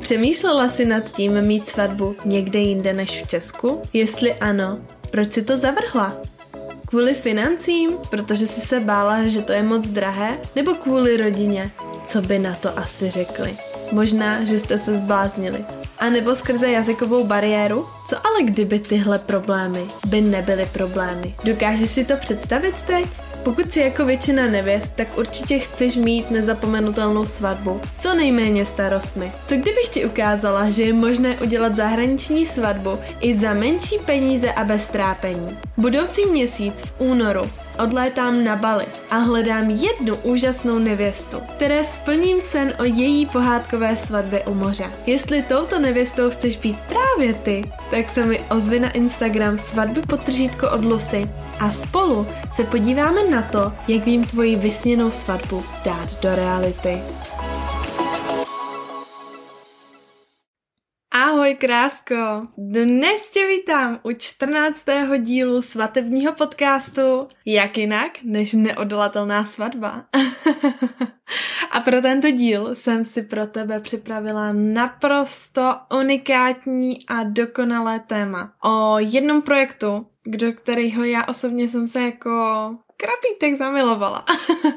Přemýšlela jsi nad tím mít svatbu někde jinde než v Česku? Jestli ano, proč si to zavrhla? Kvůli financím, protože jsi se bála, že to je moc drahé? Nebo kvůli rodině? Co by na to asi řekli? Možná, že jste se zbláznili. A nebo skrze jazykovou bariéru? Co ale kdyby tyhle problémy by nebyly problémy? Dokážeš si to představit teď? Pokud si jako většina nevěst, tak určitě chceš mít nezapomenutelnou svatbu s co nejméně starostmi. Co kdybych ti ukázala, že je možné udělat zahraniční svatbu i za menší peníze a bez trápení? Budoucí měsíc v únoru odlétám na Bali a hledám jednu úžasnou nevěstu, které splním sen o její pohádkové svatbě u moře. Jestli touto nevěstou chceš být právě ty, tak se mi ozvi na Instagram svatby potržítko od Lucy a spolu se podíváme na to, jak vím tvoji vysněnou svatbu dát do reality. Krásko! Dnes tě vítám u 14. dílu svatebního podcastu Jak jinak než neodolatelná svatba. A pro tento díl jsem si pro tebe připravila naprosto unikátní a dokonalé téma o jednom projektu, do kterého já osobně jsem se jako krapítek zamilovala.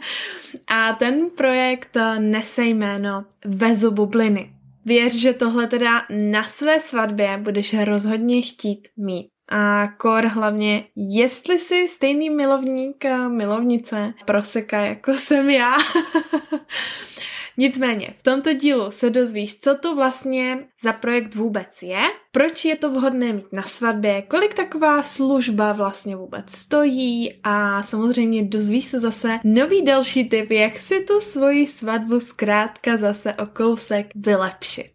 a ten projekt nese jméno Vezu bubliny. Věř, že tohle teda na své svatbě budeš rozhodně chtít mít. A kor hlavně, jestli jsi stejný milovník milovnice proseka, jako jsem já, Nicméně, v tomto dílu se dozvíš, co to vlastně za projekt vůbec je, proč je to vhodné mít na svatbě, kolik taková služba vlastně vůbec stojí a samozřejmě dozvíš se zase nový další tip, jak si tu svoji svatbu zkrátka zase o kousek vylepšit.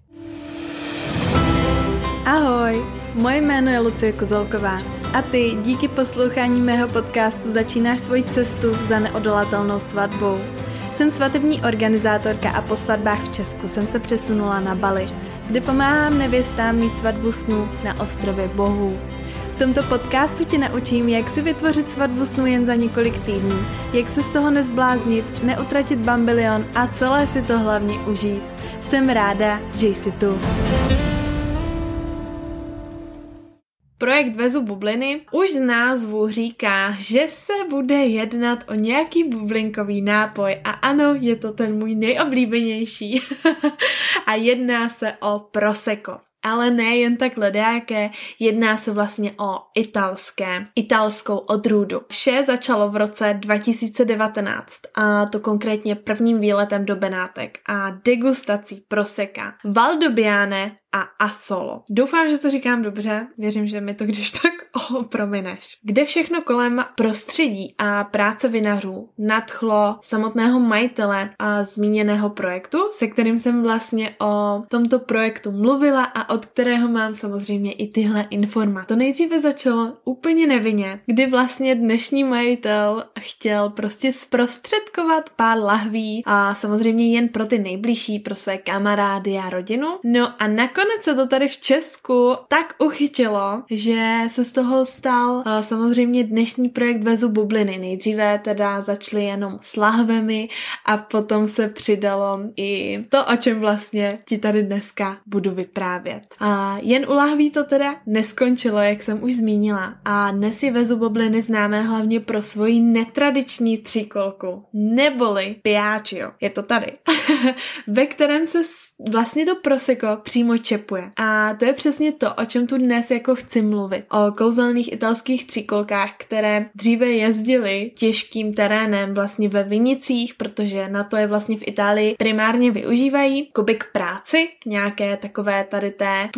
Ahoj, moje jméno je Lucie Kozelková a ty díky poslouchání mého podcastu začínáš svoji cestu za neodolatelnou svatbou. Jsem svatební organizátorka a po svatbách v Česku jsem se přesunula na Bali, kde pomáhám nevěstám mít svatbu snů na ostrově Bohů. V tomto podcastu ti naučím, jak si vytvořit svatbu snů jen za několik týdnů, jak se z toho nezbláznit, neutratit bambilion a celé si to hlavně užít. Jsem ráda, že jsi tu. Projekt Vezu bubliny už z názvu říká, že se bude jednat o nějaký bublinkový nápoj a ano, je to ten můj nejoblíbenější a jedná se o Prosecco. Ale ne jen tak ledáké, jedná se vlastně o italské, italskou odrůdu. Vše začalo v roce 2019 a to konkrétně prvním výletem do Benátek a degustací proseka Valdobiane a Asolo. Doufám, že to říkám dobře, věřím, že mi to když tak oh, promineš. Kde všechno kolem prostředí a práce vinařů nadchlo samotného majitele a zmíněného projektu, se kterým jsem vlastně o tomto projektu mluvila a od kterého mám samozřejmě i tyhle informace. To nejdříve začalo úplně nevinně, kdy vlastně dnešní majitel chtěl prostě zprostředkovat pár lahví a samozřejmě jen pro ty nejbližší, pro své kamarády a rodinu. No a nakonec se to tady v Česku tak uchytilo, že se z toho stal uh, samozřejmě dnešní projekt Vezu bubliny. Nejdříve teda začaly jenom s lahvemi a potom se přidalo i to, o čem vlastně ti tady dneska budu vyprávět. A jen u lahví to teda neskončilo, jak jsem už zmínila. A dnes je Vezu bubliny známé hlavně pro svoji netradiční tříkolku, neboli Piaggio. Je to tady. ve kterém se vlastně to proseko přímo čepuje. A to je přesně to, o čem tu dnes jako chci mluvit. O kouzelných italských tříkolkách, které dříve jezdily těžkým terénem vlastně ve vinicích, protože na to je vlastně v Itálii primárně využívají, kubik práci, nějaké takové tady té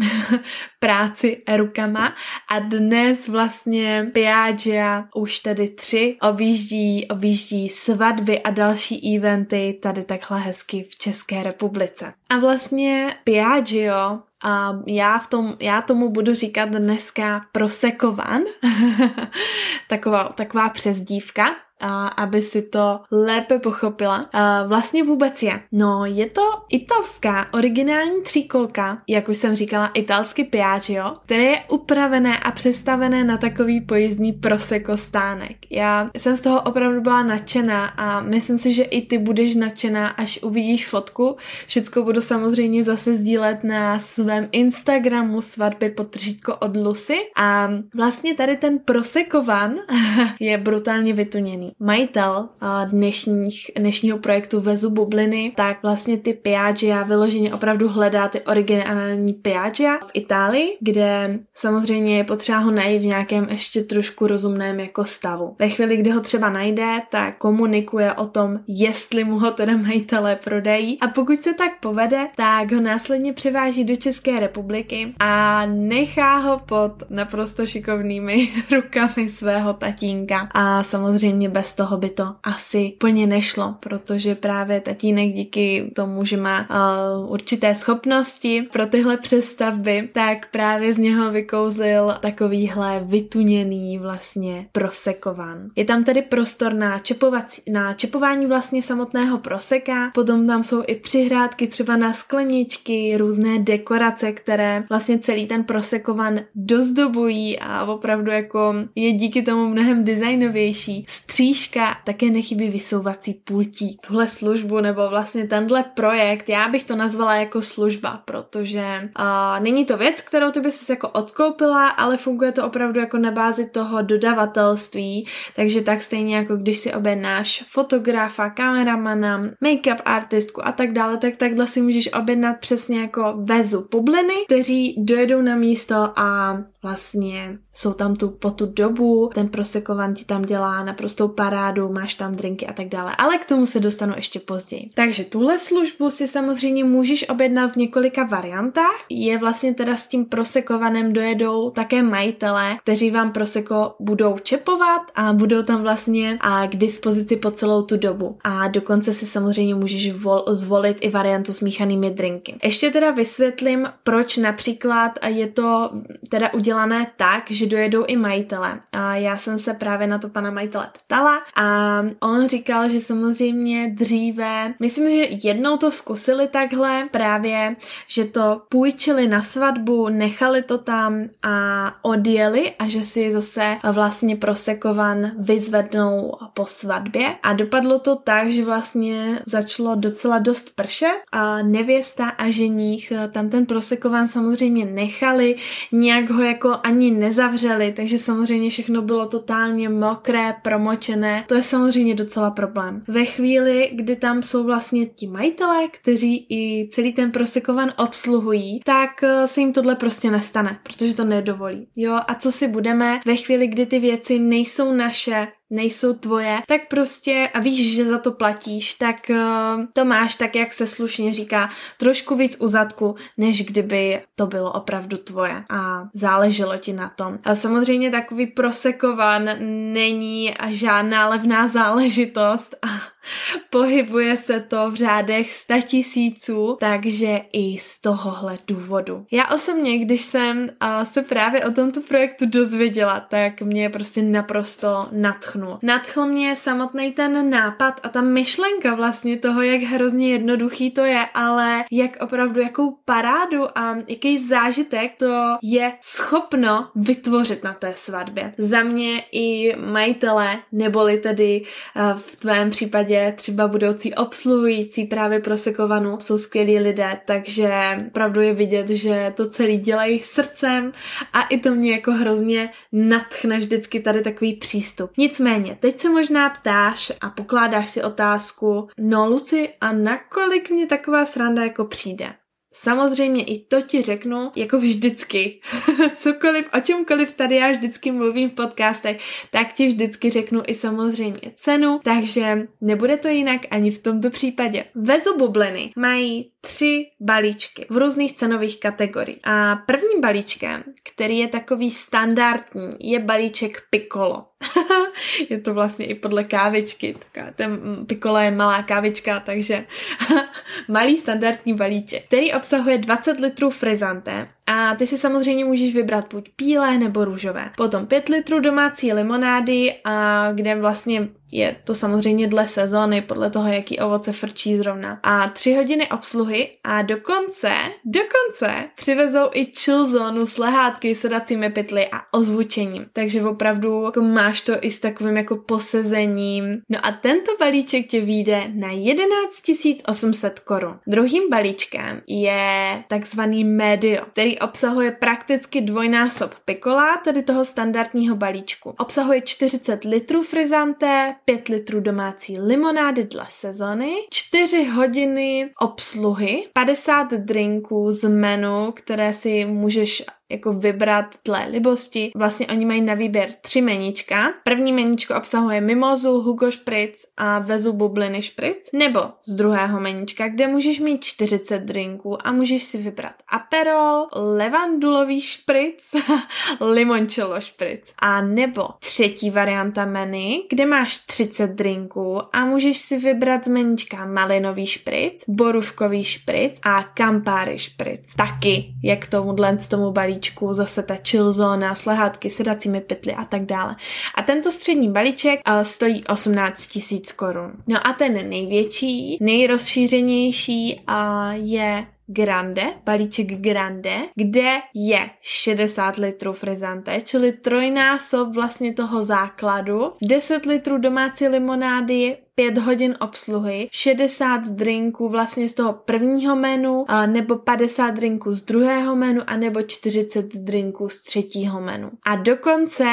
práci rukama. A dnes vlastně Piaggia už tady tři objíždí, objíždí svatby a další eventy tady takhle hezky v České republice. A vlastně Piaggio a já, v tom, já tomu budu říkat dneska Prosekovan, taková, taková přezdívka, a aby si to lépe pochopila. A vlastně vůbec je. No, je to italská originální tříkolka, jak už jsem říkala, italsky Piaggio, které je upravené a přestavené na takový pojízdný proseko stánek. Já jsem z toho opravdu byla nadšená a myslím si, že i ty budeš nadšená, až uvidíš fotku. Všecko budu samozřejmě zase sdílet na svém Instagramu svatby potržítko od Lucy a vlastně tady ten prosekovan je brutálně vytuněný. Majitel dnešních, dnešního projektu Vezu bubliny, tak vlastně ty Piaggia vyloženě opravdu hledá ty originální Piaggia v Itálii, kde samozřejmě je potřeba ho najít v nějakém ještě trošku rozumném jako stavu. Ve chvíli, kdy ho třeba najde, tak komunikuje o tom, jestli mu ho teda majitelé prodají a pokud se tak povede, tak ho následně převáží do České republiky a nechá ho pod naprosto šikovnými rukami svého tatínka. A samozřejmě bez toho by to asi plně nešlo, protože právě tatínek díky tomu, že má uh, určité schopnosti pro tyhle přestavby, tak právě z něho vykouzil takovýhle vytuněný vlastně prosekovan. Je tam tedy prostor na, čepovací, na čepování vlastně samotného proseka, potom tam jsou i přihrádky třeba na skleničky, různé dekorace, které vlastně celý ten prosekovan dozdobují a opravdu jako je díky tomu mnohem designovější. Střížka, také nechybí vysouvací pultík. Tuhle službu nebo vlastně tenhle projekt, já bych to nazvala jako služba, protože uh, není to věc, kterou ty bys jako odkoupila, ale funguje to opravdu jako na bázi toho dodavatelství, takže tak stejně jako když si objednáš fotografa, kameramana, make-up artistku a tak dále, tak takhle si můžeš objednat přesně jako vezu bubliny, kteří dojedou na místo a vlastně jsou tam tu po tu dobu, ten prosekovan ti tam dělá naprostou parádu, máš tam drinky a tak dále, ale k tomu se dostanu ještě později. Takže tuhle službu si samozřejmě můžeš objednat v několika variantách. Je vlastně teda s tím prosekovanem dojedou také majitelé, kteří vám proseko budou čepovat a budou tam vlastně a k dispozici po celou tu dobu. A dokonce si samozřejmě můžeš vol- zvolit i variantu s míchanými drinky. Ještě teda vysvětlím, proč například je to teda udělané tak, že dojedou i majitele. A já jsem se právě na to pana majitele ptala a on říkal, že samozřejmě dříve, myslím, že jednou to zkusili takhle, právě, že to půjčili na svatbu, nechali to tam a odjeli a že si zase vlastně prosekovan vyzvednou po svatbě a dopadlo to tak, že vlastně začalo docela dost pršet a nevěsta a ženích tam ten prosekovan samozřejmě nechali, nějak ho jako ani nezavřeli, takže samozřejmě všechno bylo totálně mokré, promočené. To je samozřejmě docela problém. Ve chvíli, kdy tam jsou vlastně ti majitelé, kteří i celý ten prosekovan obsluhují, tak eh, se jim tohle prostě nestane, protože to nedovolí. Jo, a co si budeme ve chvíli, kdy ty věci nejsou naše, nejsou tvoje, tak prostě a víš, že za to platíš, tak uh, to máš tak, jak se slušně říká, trošku víc u zadku, než kdyby to bylo opravdu tvoje a záleželo ti na tom. A samozřejmě takový prosekovan není žádná levná záležitost a pohybuje se to v řádech sta tisíců, takže i z tohohle důvodu. Já osobně, když jsem uh, se právě o tomto projektu dozvěděla, tak mě prostě naprosto natchnul nadchnul. Nadchl mě samotný ten nápad a ta myšlenka vlastně toho, jak hrozně jednoduchý to je, ale jak opravdu jakou parádu a jaký zážitek to je schopno vytvořit na té svatbě. Za mě i majitele, neboli tedy eh, v tvém případě třeba budoucí obsluhující právě prosekovanou, jsou skvělí lidé, takže opravdu je vidět, že to celý dělají srdcem a i to mě jako hrozně natchne vždycky tady takový přístup. Nicméně Nicméně, teď se možná ptáš a pokládáš si otázku, no Luci, a nakolik mě taková sranda jako přijde? Samozřejmě i to ti řeknu, jako vždycky. Cokoliv, o čemkoliv tady já vždycky mluvím v podcastech, tak ti vždycky řeknu i samozřejmě cenu, takže nebude to jinak ani v tomto případě. Vezu bubliny mají tři balíčky v různých cenových kategoriích. A prvním balíčkem, který je takový standardní, je balíček Piccolo. je to vlastně i podle kávičky. Taká, ten Piccolo je malá kávička, takže malý standardní balíček, který obsahuje 20 litrů frizante a ty si samozřejmě můžeš vybrat buď bílé nebo růžové. Potom 5 litrů domácí limonády, a kde vlastně je to samozřejmě dle sezóny, podle toho, jaký ovoce frčí zrovna. A tři hodiny obsluhy a dokonce, dokonce přivezou i chill zónu s lehátky, sedacími pytly a ozvučením. Takže opravdu jako máš to i s takovým jako posezením. No a tento balíček tě vyjde na 11 800 korun. Druhým balíčkem je takzvaný medio, který obsahuje prakticky dvojnásob pikola, tedy toho standardního balíčku. Obsahuje 40 litrů frizanté, 5 litrů domácí limonády dle sezony, 4 hodiny obsluhy, 50 drinků z menu, které si můžeš jako vybrat dle libosti. Vlastně oni mají na výběr tři menička. První meničko obsahuje mimozu, Hugo Spritz a Vezu bubliny Spritz. Nebo z druhého menička, kde můžeš mít 40 drinků a můžeš si vybrat Aperol, levandulový Spritz, limoncello Spritz. A nebo třetí varianta menu, kde máš 30 drinků a můžeš si vybrat z menička malinový špric, borůvkový špric a kampáry špric. Taky, jak tomuhle tomu balíčku balíčku, zase ta chill zóna, slehátky, sedacími pytly a tak dále. A tento střední balíček uh, stojí 18 tisíc korun. No a ten největší, nejrozšířenější uh, je Grande, balíček Grande, kde je 60 litrů frizante, čili trojnásob vlastně toho základu, 10 litrů domácí limonády, 5 hodin obsluhy, 60 drinků vlastně z toho prvního menu, nebo 50 drinků z druhého menu, a nebo 40 drinků z třetího menu. A dokonce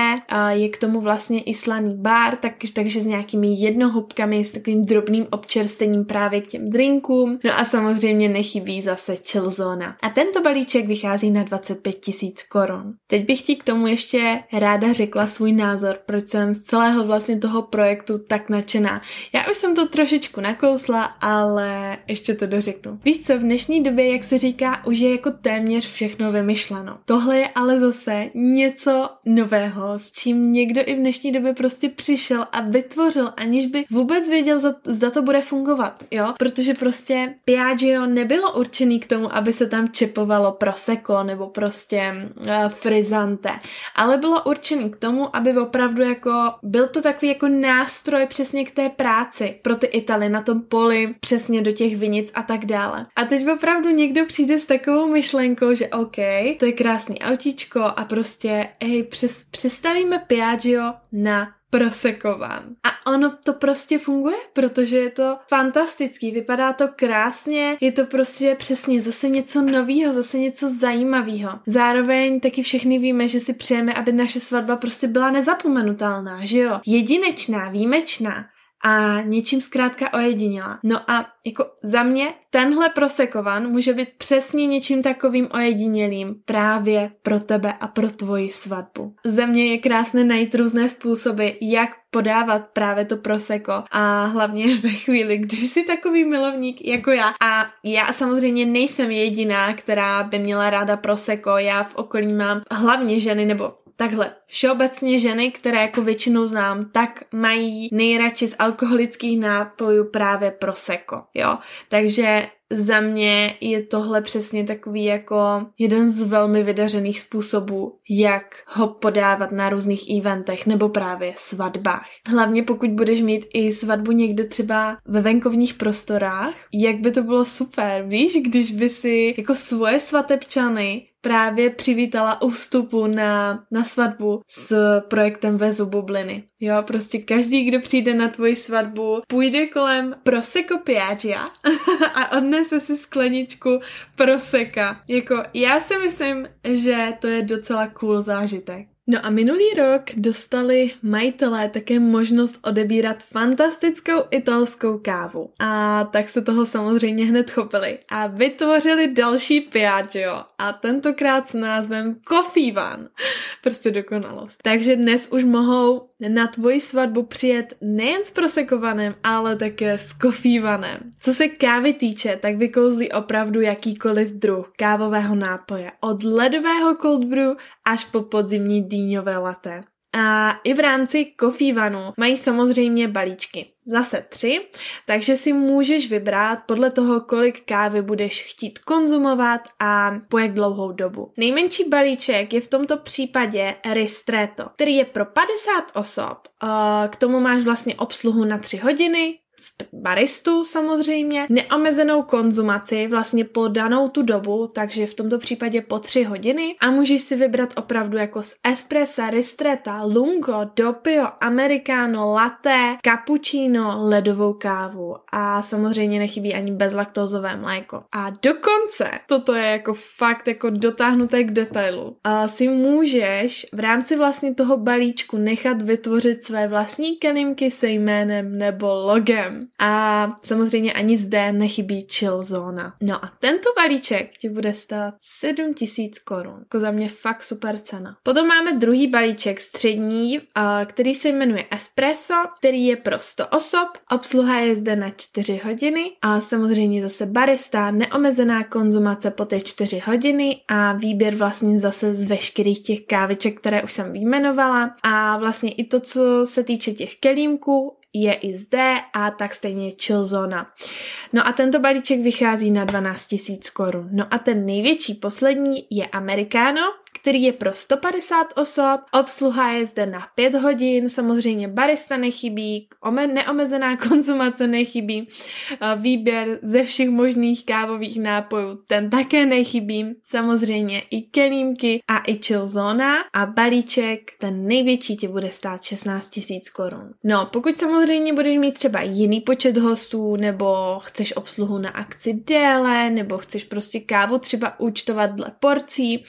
je k tomu vlastně i slaný bar, tak, takže s nějakými jednohubkami, s takovým drobným občerstením právě k těm drinkům. No a samozřejmě nechybí zase chill zóna. A tento balíček vychází na 25 tisíc korun. Teď bych ti k tomu ještě ráda řekla svůj názor, proč jsem z celého vlastně toho projektu tak nadšená. Já už jsem to trošičku nakousla, ale ještě to dořeknu. Víš co, v dnešní době, jak se říká, už je jako téměř všechno vymyšleno. Tohle je ale zase něco nového, s čím někdo i v dnešní době prostě přišel a vytvořil, aniž by vůbec věděl, zda to bude fungovat, jo? Protože prostě Piaggio nebylo určený k tomu, aby se tam čepovalo prosecco nebo prostě uh, frizante, ale bylo určený k tomu, aby opravdu jako byl to takový jako nástroj přesně k té práci práci pro ty Italy na tom poli, přesně do těch vinic a tak dále. A teď opravdu někdo přijde s takovou myšlenkou, že OK, to je krásný autíčko a prostě, hej, přes, přestavíme Piaggio na prosekovan. A ono to prostě funguje, protože je to fantastický, vypadá to krásně, je to prostě přesně zase něco nového, zase něco zajímavého. Zároveň taky všechny víme, že si přejeme, aby naše svatba prostě byla nezapomenutelná, že jo? Jedinečná, výjimečná a něčím zkrátka ojediněla. No a jako za mě tenhle prosekovan může být přesně něčím takovým ojedinělým právě pro tebe a pro tvoji svatbu. Za mě je krásné najít různé způsoby, jak podávat právě to proseko a hlavně ve chvíli, když jsi takový milovník jako já. A já samozřejmě nejsem jediná, která by měla ráda proseko. Já v okolí mám hlavně ženy nebo Takhle, všeobecně ženy, které jako většinou znám, tak mají nejradši z alkoholických nápojů právě prosecco, jo. Takže za mě je tohle přesně takový jako jeden z velmi vydařených způsobů, jak ho podávat na různých eventech nebo právě svatbách. Hlavně pokud budeš mít i svatbu někde třeba ve venkovních prostorách, jak by to bylo super, víš, když by si jako svoje svatebčany právě přivítala ústupu na, na svatbu s projektem Vezu bubliny. Jo, prostě každý, kdo přijde na tvoji svatbu, půjde kolem Prosecco Piaggia a odnese si skleničku Proseka. Jako, já si myslím, že to je docela cool zážitek. No a minulý rok dostali majitelé také možnost odebírat fantastickou italskou kávu. A tak se toho samozřejmě hned chopili a vytvořili další Piaggio a tentokrát s názvem Coffee Van. Prostě dokonalost. Takže dnes už mohou na tvoji svatbu přijet nejen s prosekovaném, ale také s kofívanem. Co se kávy týče, tak vykouzlí opravdu jakýkoliv druh kávového nápoje. Od ledového cold brew až po podzimní dýňové latte. A i v rámci Coffee Vanu mají samozřejmě balíčky. Zase tři, takže si můžeš vybrat podle toho, kolik kávy budeš chtít konzumovat a po jak dlouhou dobu. Nejmenší balíček je v tomto případě Ristretto, který je pro 50 osob. K tomu máš vlastně obsluhu na 3 hodiny, baristu samozřejmě, neomezenou konzumaci vlastně po danou tu dobu, takže v tomto případě po tři hodiny. A můžeš si vybrat opravdu jako z espressa, ristreta, lungo, doppio, americano, latte, cappuccino, ledovou kávu. A samozřejmě nechybí ani bezlaktózové mléko. A dokonce, toto je jako fakt jako dotáhnuté k detailu, a si můžeš v rámci vlastně toho balíčku nechat vytvořit své vlastní kelímky se jménem nebo logem balíčkem. A samozřejmě ani zde nechybí chill zóna. No a tento balíček ti bude stát 7000 korun. Jako za mě fakt super cena. Potom máme druhý balíček střední, který se jmenuje Espresso, který je pro 100 osob. Obsluha je zde na 4 hodiny a samozřejmě zase barista, neomezená konzumace po ty 4 hodiny a výběr vlastně zase z veškerých těch káviček, které už jsem vyjmenovala a vlastně i to, co se týče těch kelímků je i zde a tak stejně chill zóna. No a tento balíček vychází na 12 000 korun. No a ten největší poslední je Americano, který je pro 150 osob, obsluha je zde na 5 hodin, samozřejmě barista nechybí, neomezená konzumace nechybí, výběr ze všech možných kávových nápojů, ten také nechybí, samozřejmě i kelímky a i chill zóna a balíček, ten největší ti bude stát 16 000 korun. No, pokud samozřejmě budeš mít třeba jiný počet hostů, nebo chceš obsluhu na akci déle, nebo chceš prostě kávu třeba účtovat dle porcí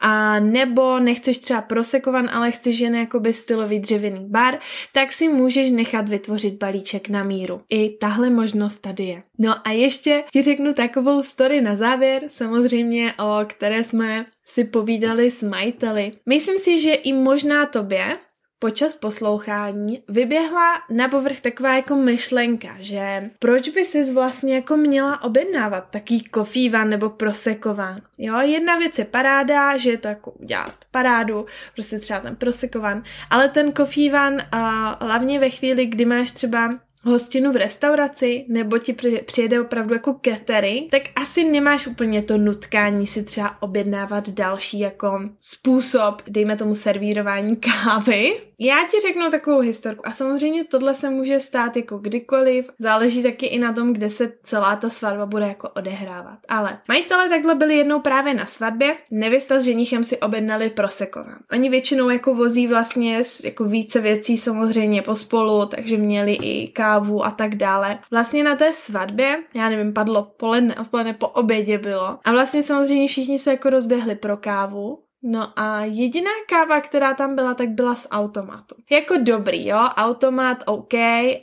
a nebo nechceš třeba prosekovan, ale chceš jen jakoby stylový dřevěný bar, tak si můžeš nechat vytvořit balíček na míru. I tahle možnost tady je. No a ještě ti řeknu takovou story na závěr, samozřejmě o které jsme si povídali s majiteli. Myslím si, že i možná tobě počas poslouchání vyběhla na povrch taková jako myšlenka, že proč by si vlastně jako měla objednávat taký kofívan nebo prosekovan. Jo, jedna věc je paráda, že je to jako udělat parádu, prostě třeba ten prosekovan, ale ten kofívan a hlavně ve chvíli, kdy máš třeba hostinu v restauraci nebo ti přijede opravdu jako catering, tak asi nemáš úplně to nutkání si třeba objednávat další jako způsob, dejme tomu servírování kávy, já ti řeknu takovou historku a samozřejmě tohle se může stát jako kdykoliv, záleží taky i na tom, kde se celá ta svatba bude jako odehrávat. Ale majitele takhle byli jednou právě na svatbě, nevěsta s ženichem si objednali prosekova. Oni většinou jako vozí vlastně jako více věcí samozřejmě pospolu, takže měli i kávu a tak dále. Vlastně na té svatbě, já nevím, padlo poledne, odpoledne po obědě bylo a vlastně samozřejmě všichni se jako rozběhli pro kávu No a jediná káva, která tam byla, tak byla z automatu. Jako dobrý, jo, automat OK,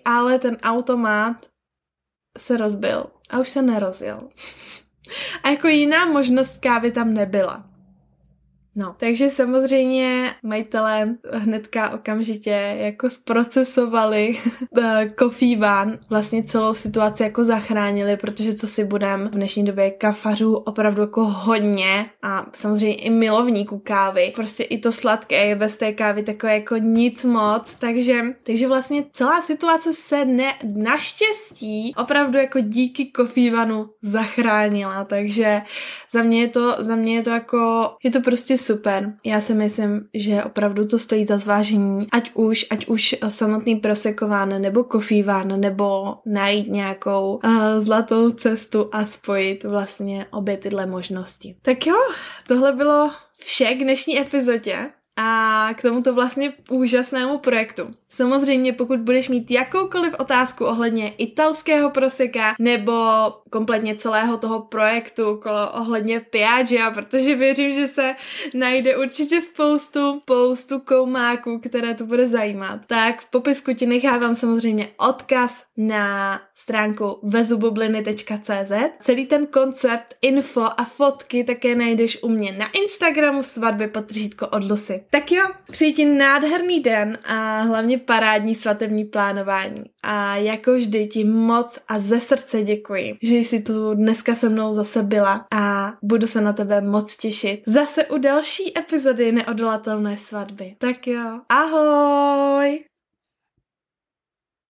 ale ten automat se rozbil a už se nerozjel. A jako jiná možnost kávy tam nebyla. No, takže samozřejmě majitelé hnedka okamžitě jako zprocesovali eh, Coffee Van, vlastně celou situaci jako zachránili, protože co si budem, v dnešní době kafařů opravdu jako hodně a samozřejmě i milovníků kávy. Prostě i to sladké je bez té kávy takové jako nic moc, takže, takže vlastně celá situace se ne, naštěstí opravdu jako díky Coffee Vanu zachránila, takže za mě je to, za mě je to jako, je to prostě super. Já si myslím, že opravdu to stojí za zvážení, ať už, ať už samotný prosekován nebo kofíván, nebo najít nějakou uh, zlatou cestu a spojit vlastně obě tyhle možnosti. Tak jo, tohle bylo vše k dnešní epizodě a k tomuto vlastně úžasnému projektu. Samozřejmě, pokud budeš mít jakoukoliv otázku ohledně italského proseka nebo kompletně celého toho projektu kolo ohledně Piaggia, protože věřím, že se najde určitě spoustu, spoustu koumáků, které to bude zajímat, tak v popisku ti nechávám samozřejmě odkaz na stránku vezububliny.cz. Celý ten koncept, info a fotky také najdeš u mě na Instagramu svatby potržítko odlosy. Tak jo, přijď nádherný den a hlavně parádní svatební plánování. A jako vždy ti moc a ze srdce děkuji, že jsi tu dneska se mnou zase byla a budu se na tebe moc těšit. Zase u další epizody Neodolatelné svatby. Tak jo, ahoj!